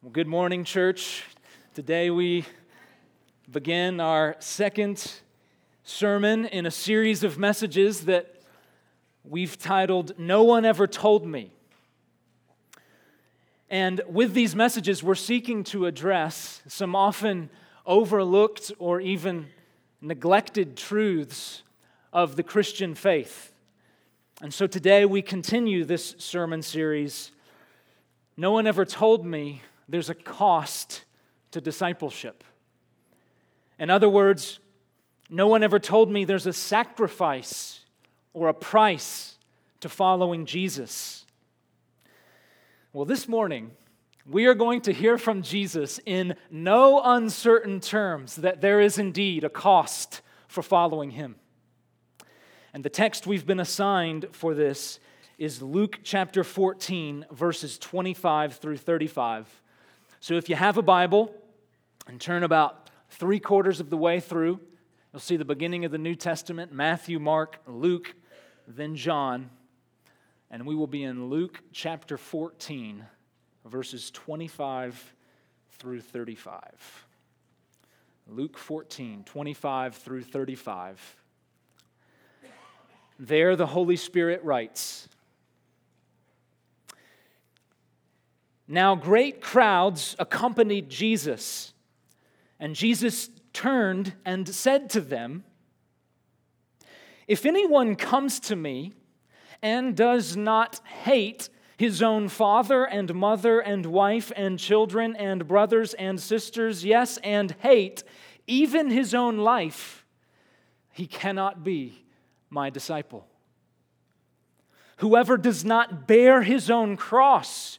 Well, good morning, church. Today we begin our second sermon in a series of messages that we've titled No One Ever Told Me. And with these messages, we're seeking to address some often overlooked or even neglected truths of the Christian faith. And so today we continue this sermon series. No one ever told me there's a cost to discipleship. In other words, no one ever told me there's a sacrifice or a price to following Jesus. Well, this morning, we are going to hear from Jesus in no uncertain terms that there is indeed a cost for following him. And the text we've been assigned for this is Luke chapter 14, verses 25 through 35. So if you have a Bible and turn about three quarters of the way through, you'll see the beginning of the New Testament Matthew, Mark, Luke, then John. And we will be in Luke chapter 14, verses 25 through 35. Luke 14, 25 through 35. There, the Holy Spirit writes Now, great crowds accompanied Jesus, and Jesus turned and said to them, If anyone comes to me and does not hate his own father and mother and wife and children and brothers and sisters, yes, and hate even his own life, he cannot be my disciple. Whoever does not bear his own cross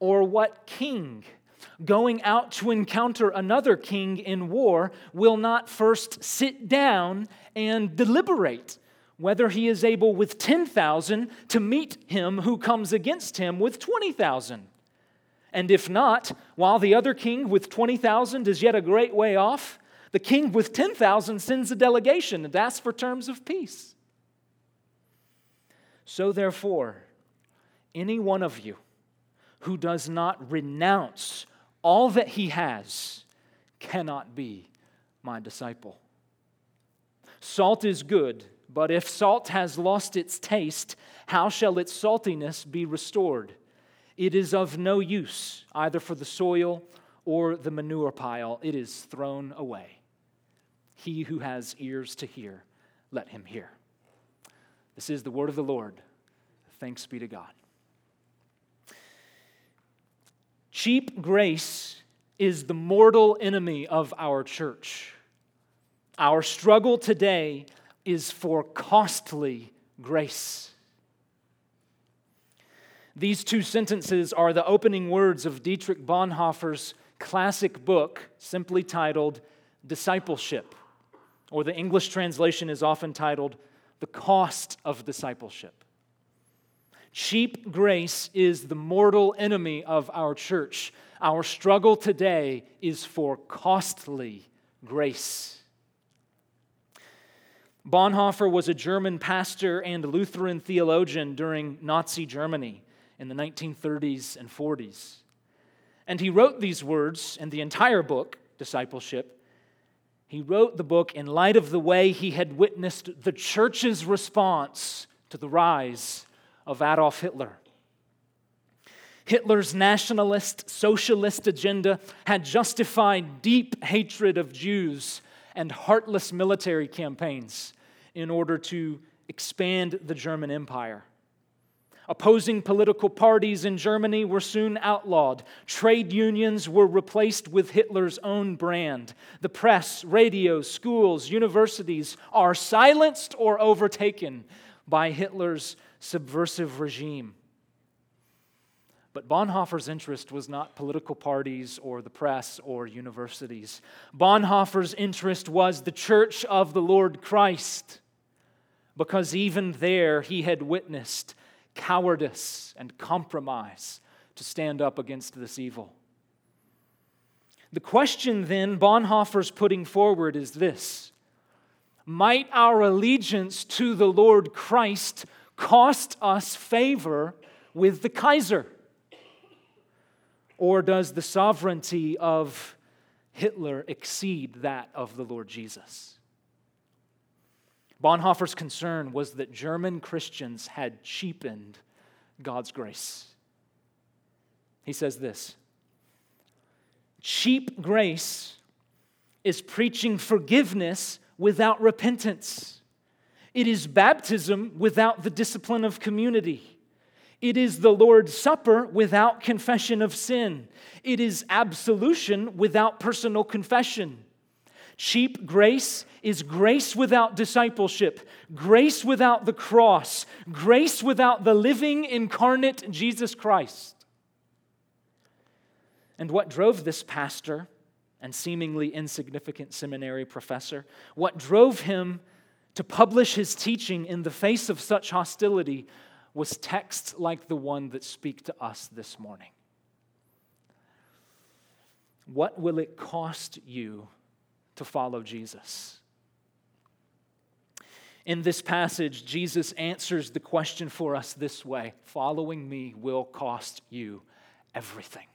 Or what king, going out to encounter another king in war, will not first sit down and deliberate whether he is able with 10,000 to meet him who comes against him with 20,000? And if not, while the other king with 20,000 is yet a great way off, the king with 10,000 sends a delegation and asks for terms of peace. So, therefore, any one of you who does not renounce all that he has cannot be my disciple. Salt is good, but if salt has lost its taste, how shall its saltiness be restored? It is of no use either for the soil or the manure pile, it is thrown away. He who has ears to hear, let him hear. This is the word of the Lord. Thanks be to God. Cheap grace is the mortal enemy of our church. Our struggle today is for costly grace. These two sentences are the opening words of Dietrich Bonhoeffer's classic book, simply titled Discipleship, or the English translation is often titled The Cost of Discipleship. Cheap grace is the mortal enemy of our church. Our struggle today is for costly grace. Bonhoeffer was a German pastor and Lutheran theologian during Nazi Germany in the 1930s and 40s. And he wrote these words in the entire book, Discipleship. He wrote the book in light of the way he had witnessed the church's response to the rise of Adolf Hitler. Hitler's nationalist, socialist agenda had justified deep hatred of Jews and heartless military campaigns in order to expand the German Empire. Opposing political parties in Germany were soon outlawed. Trade unions were replaced with Hitler's own brand. The press, radio, schools, universities are silenced or overtaken by Hitler's subversive regime. But Bonhoeffer's interest was not political parties or the press or universities. Bonhoeffer's interest was the church of the Lord Christ, because even there he had witnessed cowardice and compromise to stand up against this evil. The question then Bonhoeffer's putting forward is this Might our allegiance to the Lord Christ cost us favor with the Kaiser? Or does the sovereignty of Hitler exceed that of the Lord Jesus? Bonhoeffer's concern was that German Christians had cheapened God's grace. He says this Cheap grace is preaching forgiveness without repentance. It is baptism without the discipline of community. It is the Lord's Supper without confession of sin. It is absolution without personal confession. Cheap grace is grace without discipleship, grace without the cross, grace without the living, incarnate Jesus Christ. And what drove this pastor and seemingly insignificant seminary professor, what drove him to publish his teaching in the face of such hostility was texts like the one that speak to us this morning. What will it cost you to follow Jesus? In this passage, Jesus answers the question for us this way Following me will cost you everything.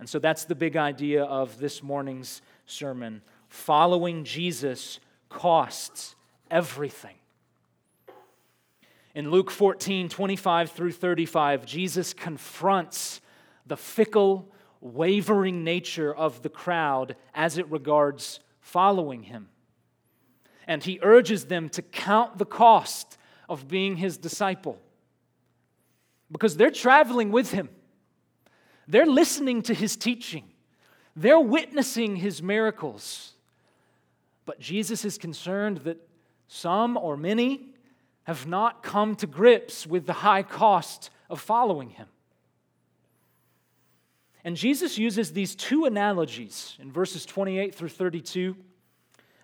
And so that's the big idea of this morning's sermon. Following Jesus costs everything. In Luke 14, 25 through 35, Jesus confronts the fickle, wavering nature of the crowd as it regards following him. And he urges them to count the cost of being his disciple because they're traveling with him, they're listening to his teaching, they're witnessing his miracles. But Jesus is concerned that some or many have not come to grips with the high cost of following him. And Jesus uses these two analogies in verses 28 through 32.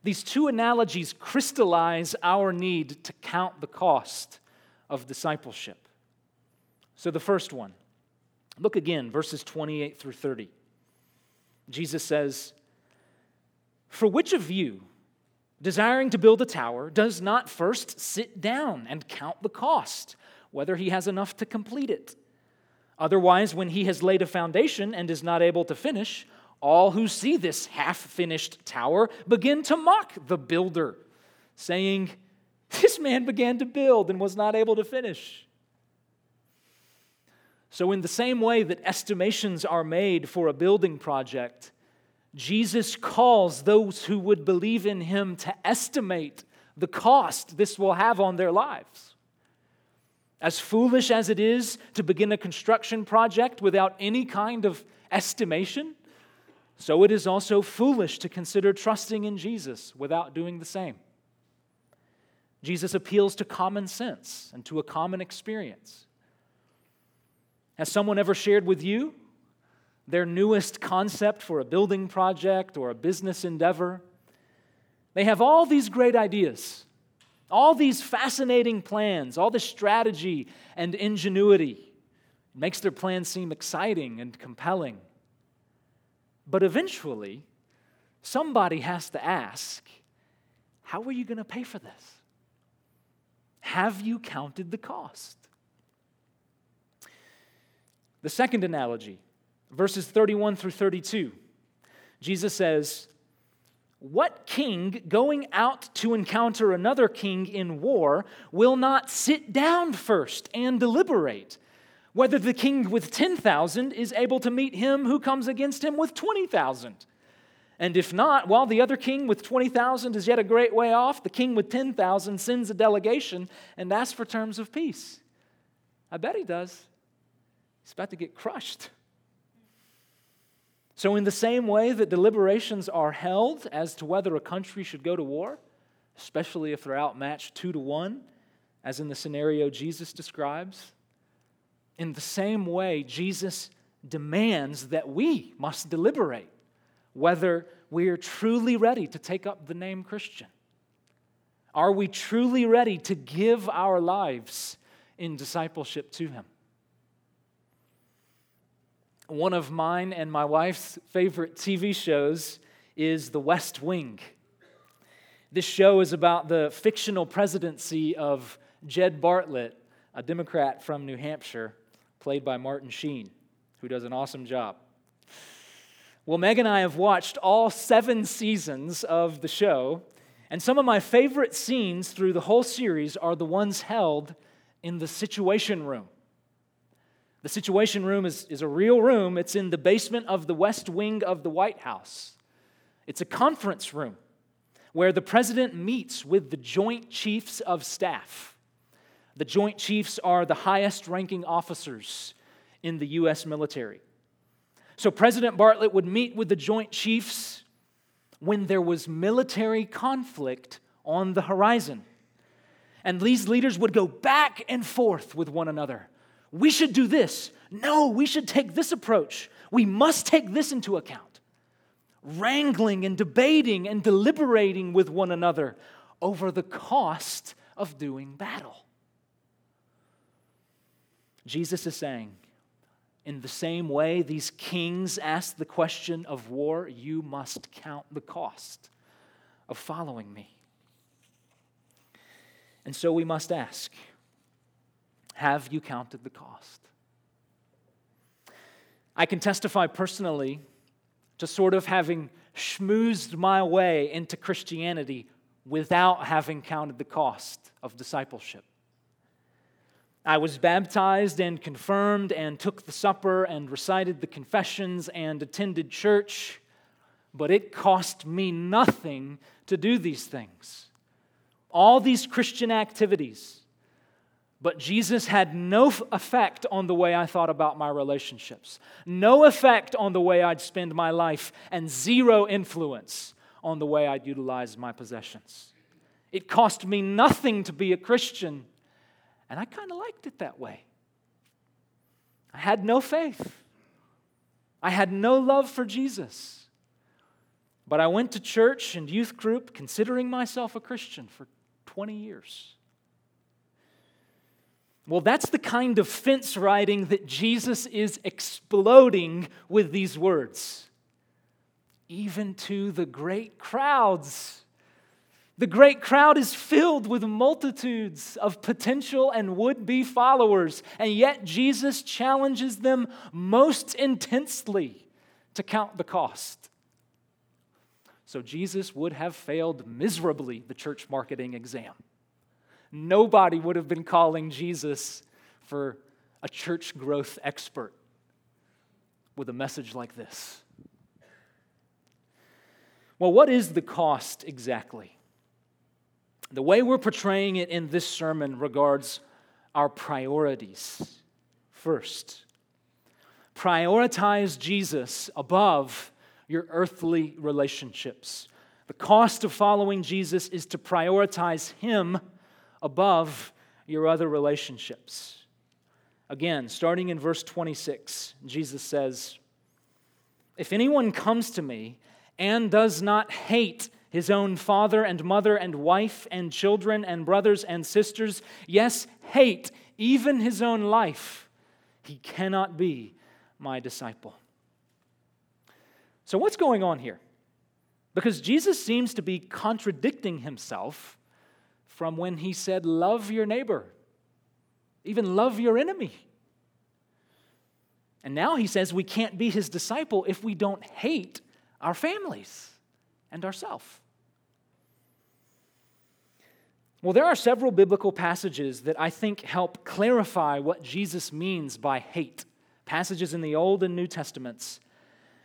These two analogies crystallize our need to count the cost of discipleship. So, the first one, look again, verses 28 through 30. Jesus says, For which of you, desiring to build a tower, does not first sit down and count the cost, whether he has enough to complete it. Otherwise, when he has laid a foundation and is not able to finish, all who see this half finished tower begin to mock the builder, saying, This man began to build and was not able to finish. So, in the same way that estimations are made for a building project, Jesus calls those who would believe in him to estimate the cost this will have on their lives. As foolish as it is to begin a construction project without any kind of estimation, so it is also foolish to consider trusting in Jesus without doing the same. Jesus appeals to common sense and to a common experience. Has someone ever shared with you their newest concept for a building project or a business endeavor. They have all these great ideas, all these fascinating plans, all this strategy and ingenuity. It makes their plans seem exciting and compelling. But eventually, somebody has to ask, How are you going to pay for this? Have you counted the cost? The second analogy verses 31 through 32. Jesus says, What king going out to encounter another king in war will not sit down first and deliberate whether the king with 10,000 is able to meet him who comes against him with 20,000? And if not, while the other king with 20,000 is yet a great way off, the king with 10,000 sends a delegation and asks for terms of peace. I bet he does. He's about to get crushed. So, in the same way that deliberations are held as to whether a country should go to war, especially if they're outmatched two to one, as in the scenario Jesus describes, in the same way, Jesus demands that we must deliberate whether we are truly ready to take up the name Christian. Are we truly ready to give our lives in discipleship to Him? One of mine and my wife's favorite TV shows is The West Wing. This show is about the fictional presidency of Jed Bartlet, a Democrat from New Hampshire, played by Martin Sheen, who does an awesome job. Well, Meg and I have watched all seven seasons of the show, and some of my favorite scenes through the whole series are the ones held in the Situation Room. The Situation Room is, is a real room. It's in the basement of the West Wing of the White House. It's a conference room where the president meets with the Joint Chiefs of Staff. The Joint Chiefs are the highest ranking officers in the U.S. military. So President Bartlet would meet with the Joint Chiefs when there was military conflict on the horizon. And these leaders would go back and forth with one another we should do this. No, we should take this approach. We must take this into account. Wrangling and debating and deliberating with one another over the cost of doing battle. Jesus is saying, in the same way these kings ask the question of war, you must count the cost of following me. And so we must ask have you counted the cost? I can testify personally to sort of having schmoozed my way into Christianity without having counted the cost of discipleship. I was baptized and confirmed and took the supper and recited the confessions and attended church, but it cost me nothing to do these things. All these Christian activities but Jesus had no effect on the way I thought about my relationships, no effect on the way I'd spend my life, and zero influence on the way I'd utilize my possessions. It cost me nothing to be a Christian, and I kind of liked it that way. I had no faith, I had no love for Jesus. But I went to church and youth group considering myself a Christian for 20 years. Well, that's the kind of fence riding that Jesus is exploding with these words. Even to the great crowds. The great crowd is filled with multitudes of potential and would be followers, and yet Jesus challenges them most intensely to count the cost. So Jesus would have failed miserably the church marketing exam nobody would have been calling Jesus for a church growth expert with a message like this. Well, what is the cost exactly? The way we're portraying it in this sermon regards our priorities. First, prioritize Jesus above your earthly relationships. The cost of following Jesus is to prioritize Him above your other relationships. Again, starting in verse 26, Jesus says, If anyone comes to me and does not hate his own father and mother and wife and children and brothers and sisters, yes, hate even his own life, he cannot be my disciple. So, what's going on here? Because Jesus seems to be contradicting himself from when he said, Love your neighbor, even love your enemy. And now he says we can't be his disciple if we don't hate our families and ourselves. Well, there are several biblical passages that I think help clarify what Jesus means by hate, passages in the Old and New Testaments.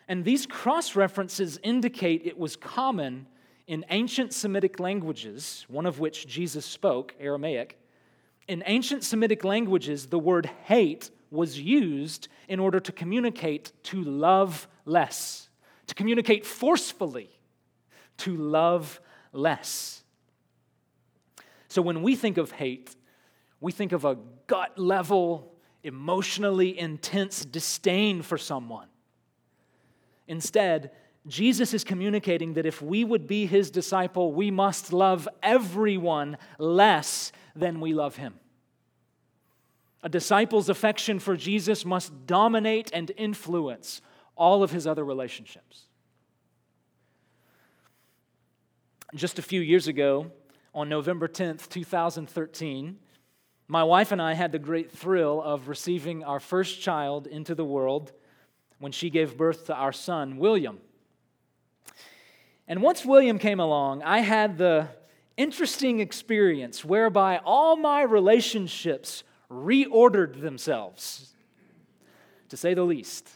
And these cross references indicate it was common in ancient Semitic languages, one of which Jesus spoke, Aramaic, in ancient Semitic languages, the word hate was used in order to communicate to love less, to communicate forcefully, to love less. So when we think of hate, we think of a gut level, emotionally intense disdain for someone. Instead, Jesus is communicating that if we would be his disciple, we must love everyone less than we love him. A disciple's affection for Jesus must dominate and influence all of his other relationships. Just a few years ago, on November 10th, 2013, my wife and I had the great thrill of receiving our first child into the world when she gave birth to our son, William. And once William came along, I had the interesting experience whereby all my relationships reordered themselves, to say the least.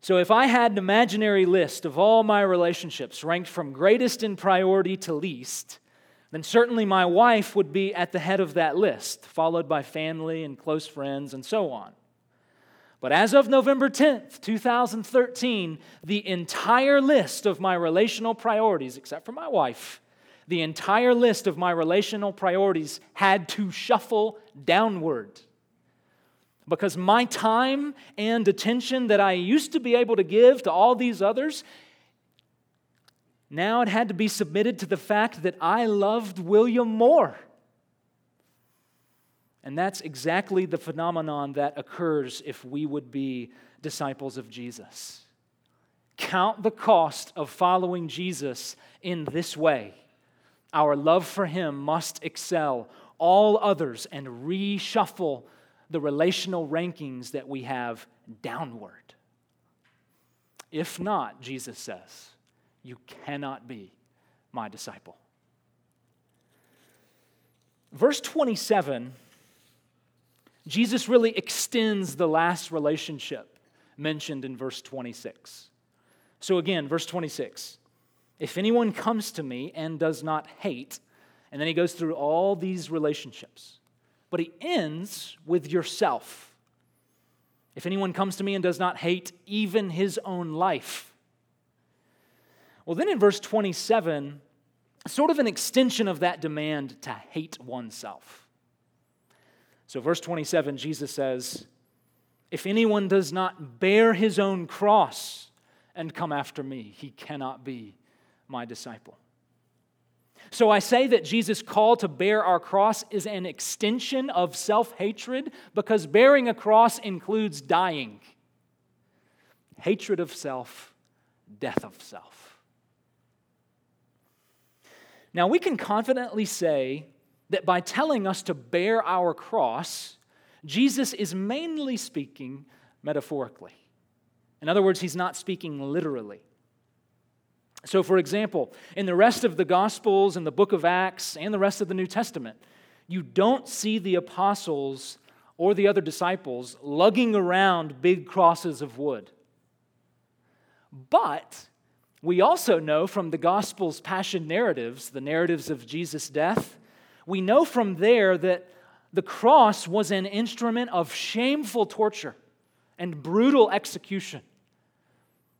So, if I had an imaginary list of all my relationships ranked from greatest in priority to least, then certainly my wife would be at the head of that list, followed by family and close friends and so on. But as of November 10th, 2013, the entire list of my relational priorities, except for my wife, the entire list of my relational priorities had to shuffle downward because my time and attention that I used to be able to give to all these others, now it had to be submitted to the fact that I loved William more. And that's exactly the phenomenon that occurs if we would be disciples of Jesus. Count the cost of following Jesus in this way. Our love for him must excel all others and reshuffle the relational rankings that we have downward. If not, Jesus says, you cannot be my disciple. Verse 27, Jesus really extends the last relationship mentioned in verse 26. So again, verse 26 If anyone comes to me and does not hate, and then he goes through all these relationships but he ends with yourself. If anyone comes to me and does not hate even his own life. Well, then in verse 27, sort of an extension of that demand to hate oneself. So, verse 27, Jesus says, If anyone does not bear his own cross and come after me, he cannot be my disciple. So I say that Jesus' call to bear our cross is an extension of self hatred because bearing a cross includes dying. Hatred of self, death of self. Now we can confidently say that by telling us to bear our cross, Jesus is mainly speaking metaphorically. In other words, he's not speaking literally. So, for example, in the rest of the Gospels and the book of Acts and the rest of the New Testament, you don't see the apostles or the other disciples lugging around big crosses of wood. But we also know from the Gospel's passion narratives, the narratives of Jesus' death, we know from there that the cross was an instrument of shameful torture and brutal execution.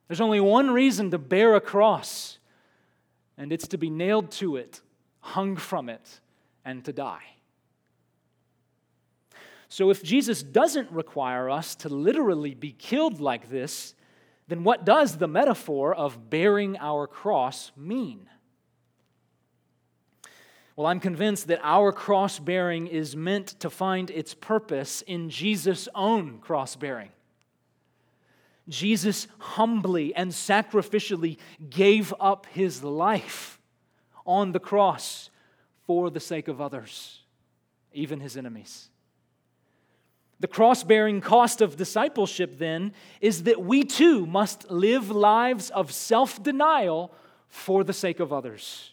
There's only one reason to bear a cross, and it's to be nailed to it, hung from it, and to die. So, if Jesus doesn't require us to literally be killed like this, then what does the metaphor of bearing our cross mean? Well, I'm convinced that our cross bearing is meant to find its purpose in Jesus' own cross bearing. Jesus humbly and sacrificially gave up his life on the cross for the sake of others, even his enemies. The cross bearing cost of discipleship, then, is that we too must live lives of self denial for the sake of others.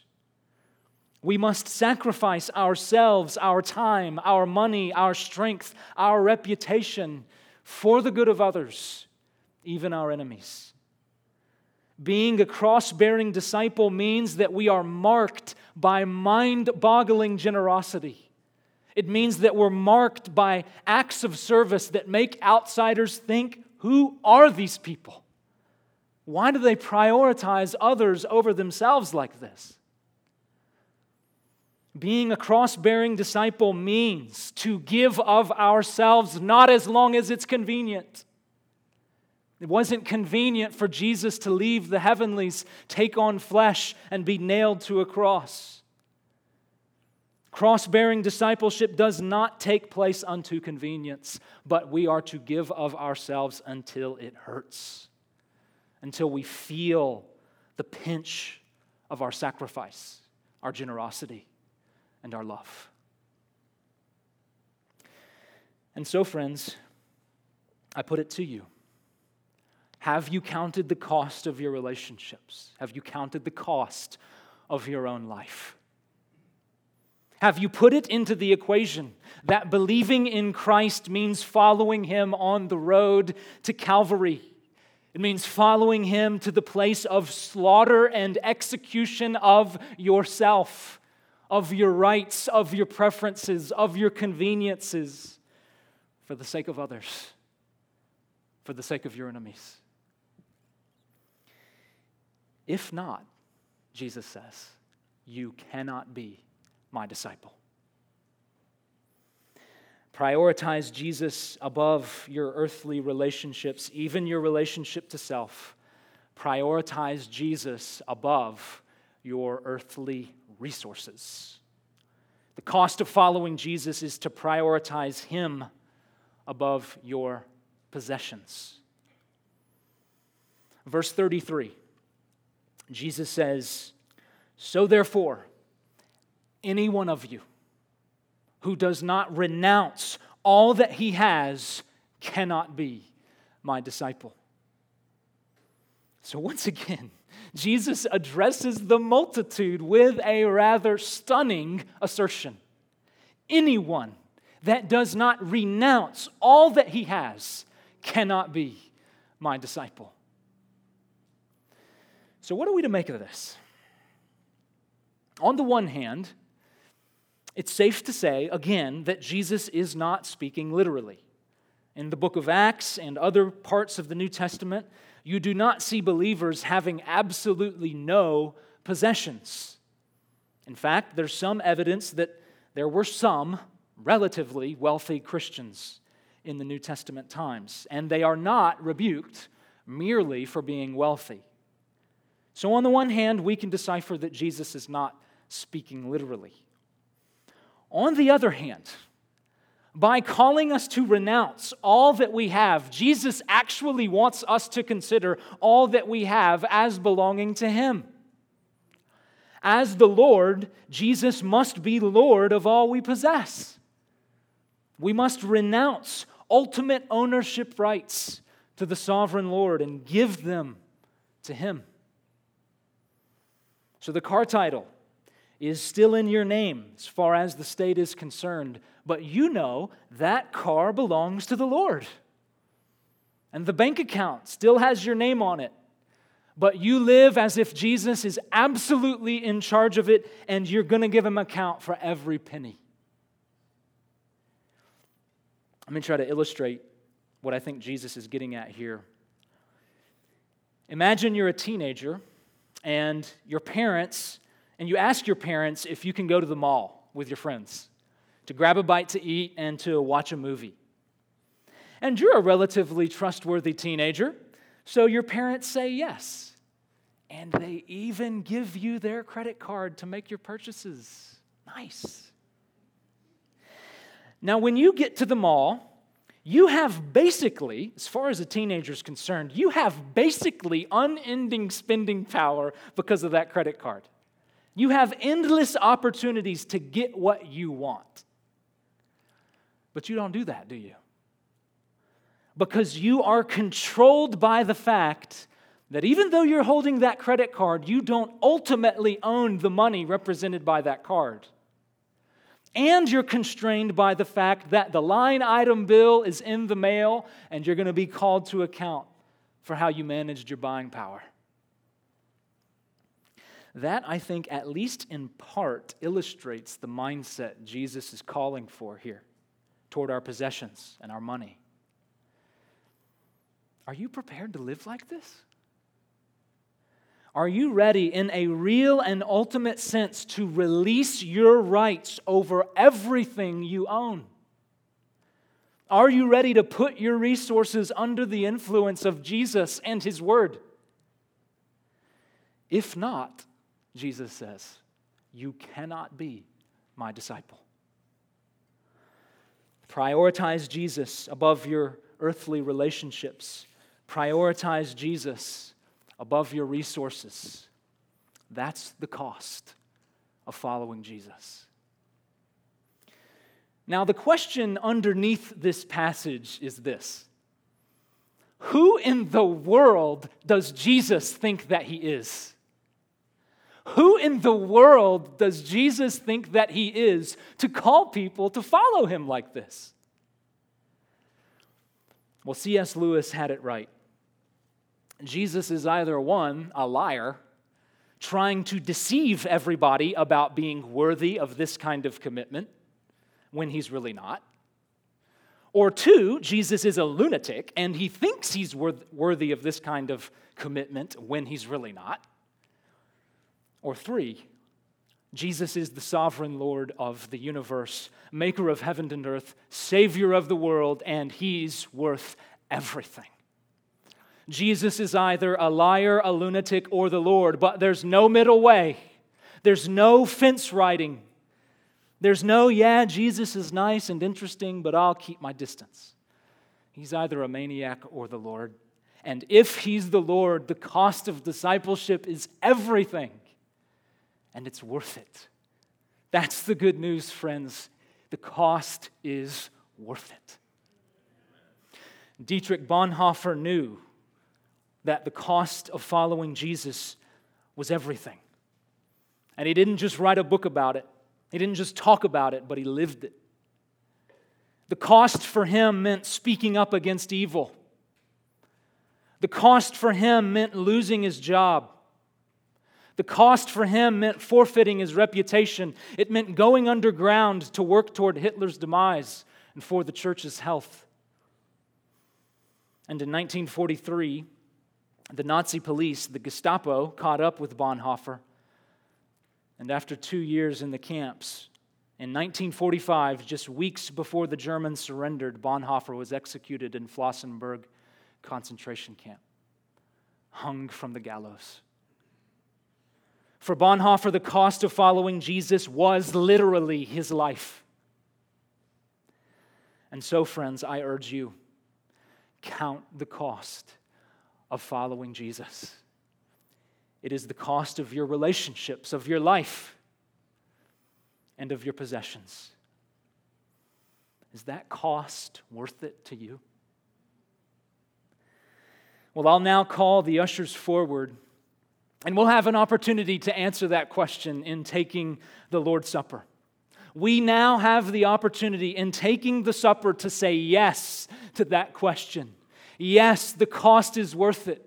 We must sacrifice ourselves, our time, our money, our strength, our reputation for the good of others even our enemies. Being a cross bearing disciple means that we are marked by mind boggling generosity. It means that we're marked by acts of service that make outsiders think who are these people? Why do they prioritize others over themselves like this? Being a cross bearing disciple means to give of ourselves not as long as it's convenient. It wasn't convenient for Jesus to leave the heavenlies, take on flesh, and be nailed to a cross. Cross bearing discipleship does not take place unto convenience, but we are to give of ourselves until it hurts, until we feel the pinch of our sacrifice, our generosity, and our love. And so, friends, I put it to you. Have you counted the cost of your relationships? Have you counted the cost of your own life? Have you put it into the equation that believing in Christ means following Him on the road to Calvary? It means following Him to the place of slaughter and execution of yourself, of your rights, of your preferences, of your conveniences, for the sake of others, for the sake of your enemies. If not, Jesus says, you cannot be my disciple. Prioritize Jesus above your earthly relationships, even your relationship to self. Prioritize Jesus above your earthly resources. The cost of following Jesus is to prioritize Him above your possessions. Verse 33 Jesus says, So therefore, any one of you who does not renounce all that he has cannot be my disciple. So, once again, Jesus addresses the multitude with a rather stunning assertion. Anyone that does not renounce all that he has cannot be my disciple. So, what are we to make of this? On the one hand, it's safe to say, again, that Jesus is not speaking literally. In the book of Acts and other parts of the New Testament, you do not see believers having absolutely no possessions. In fact, there's some evidence that there were some relatively wealthy Christians in the New Testament times, and they are not rebuked merely for being wealthy. So, on the one hand, we can decipher that Jesus is not speaking literally. On the other hand, by calling us to renounce all that we have, Jesus actually wants us to consider all that we have as belonging to Him. As the Lord, Jesus must be Lord of all we possess. We must renounce ultimate ownership rights to the sovereign Lord and give them to Him. So, the car title is still in your name as far as the state is concerned, but you know that car belongs to the Lord. And the bank account still has your name on it, but you live as if Jesus is absolutely in charge of it and you're going to give him account for every penny. Let me try to illustrate what I think Jesus is getting at here. Imagine you're a teenager and your parents and you ask your parents if you can go to the mall with your friends to grab a bite to eat and to watch a movie. And you're a relatively trustworthy teenager, so your parents say yes. And they even give you their credit card to make your purchases. Nice. Now, when you get to the mall, you have basically, as far as a teenager is concerned, you have basically unending spending power because of that credit card. You have endless opportunities to get what you want. But you don't do that, do you? Because you are controlled by the fact that even though you're holding that credit card, you don't ultimately own the money represented by that card. And you're constrained by the fact that the line item bill is in the mail and you're going to be called to account for how you managed your buying power. That, I think, at least in part, illustrates the mindset Jesus is calling for here toward our possessions and our money. Are you prepared to live like this? Are you ready, in a real and ultimate sense, to release your rights over everything you own? Are you ready to put your resources under the influence of Jesus and His Word? If not, Jesus says, you cannot be my disciple. Prioritize Jesus above your earthly relationships. Prioritize Jesus above your resources. That's the cost of following Jesus. Now, the question underneath this passage is this Who in the world does Jesus think that he is? Who in the world does Jesus think that he is to call people to follow him like this? Well, C.S. Lewis had it right. Jesus is either one, a liar, trying to deceive everybody about being worthy of this kind of commitment when he's really not. Or two, Jesus is a lunatic and he thinks he's worthy of this kind of commitment when he's really not. Or three, Jesus is the sovereign Lord of the universe, maker of heaven and earth, savior of the world, and he's worth everything. Jesus is either a liar, a lunatic, or the Lord, but there's no middle way. There's no fence riding. There's no, yeah, Jesus is nice and interesting, but I'll keep my distance. He's either a maniac or the Lord. And if he's the Lord, the cost of discipleship is everything and it's worth it. That's the good news, friends. The cost is worth it. Dietrich Bonhoeffer knew that the cost of following Jesus was everything. And he didn't just write a book about it, he didn't just talk about it, but he lived it. The cost for him meant speaking up against evil. The cost for him meant losing his job. The cost for him meant forfeiting his reputation. It meant going underground to work toward Hitler's demise and for the church's health. And in 1943, the Nazi police, the Gestapo, caught up with Bonhoeffer. And after two years in the camps, in 1945, just weeks before the Germans surrendered, Bonhoeffer was executed in Flossenburg concentration camp, hung from the gallows. For Bonhoeffer, the cost of following Jesus was literally his life. And so, friends, I urge you count the cost of following Jesus. It is the cost of your relationships, of your life, and of your possessions. Is that cost worth it to you? Well, I'll now call the ushers forward. And we'll have an opportunity to answer that question in taking the Lord's Supper. We now have the opportunity in taking the supper to say yes to that question. Yes, the cost is worth it.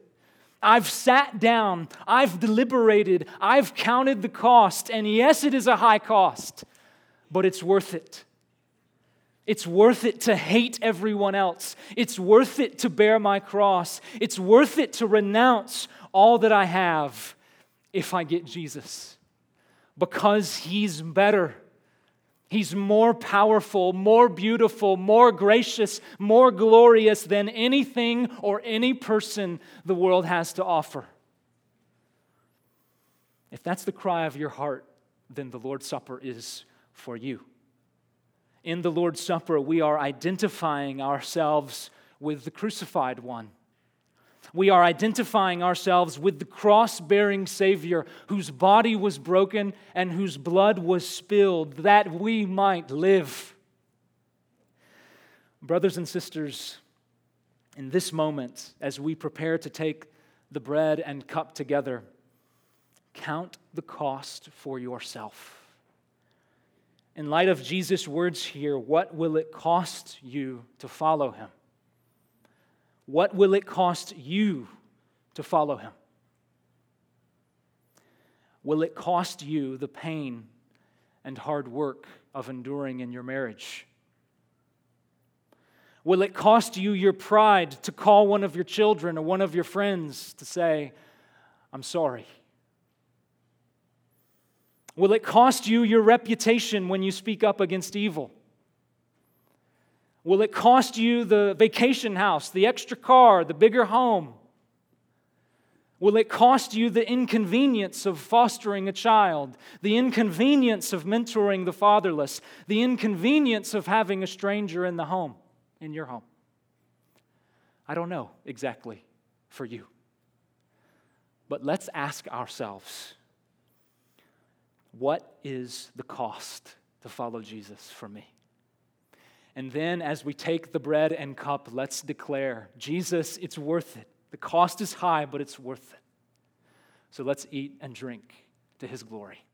I've sat down, I've deliberated, I've counted the cost, and yes, it is a high cost, but it's worth it. It's worth it to hate everyone else. It's worth it to bear my cross. It's worth it to renounce all that I have if I get Jesus because He's better. He's more powerful, more beautiful, more gracious, more glorious than anything or any person the world has to offer. If that's the cry of your heart, then the Lord's Supper is for you. In the Lord's Supper, we are identifying ourselves with the crucified one we are identifying ourselves with the cross bearing Savior whose body was broken and whose blood was spilled that we might live. Brothers and sisters, in this moment, as we prepare to take the bread and cup together, count the cost for yourself. In light of Jesus' words here, what will it cost you to follow him? What will it cost you to follow him? Will it cost you the pain and hard work of enduring in your marriage? Will it cost you your pride to call one of your children or one of your friends to say, I'm sorry. Will it cost you your reputation when you speak up against evil? Will it cost you the vacation house, the extra car, the bigger home? Will it cost you the inconvenience of fostering a child, the inconvenience of mentoring the fatherless, the inconvenience of having a stranger in the home, in your home? I don't know exactly for you. But let's ask ourselves what is the cost to follow Jesus for me? And then, as we take the bread and cup, let's declare Jesus, it's worth it. The cost is high, but it's worth it. So let's eat and drink to his glory.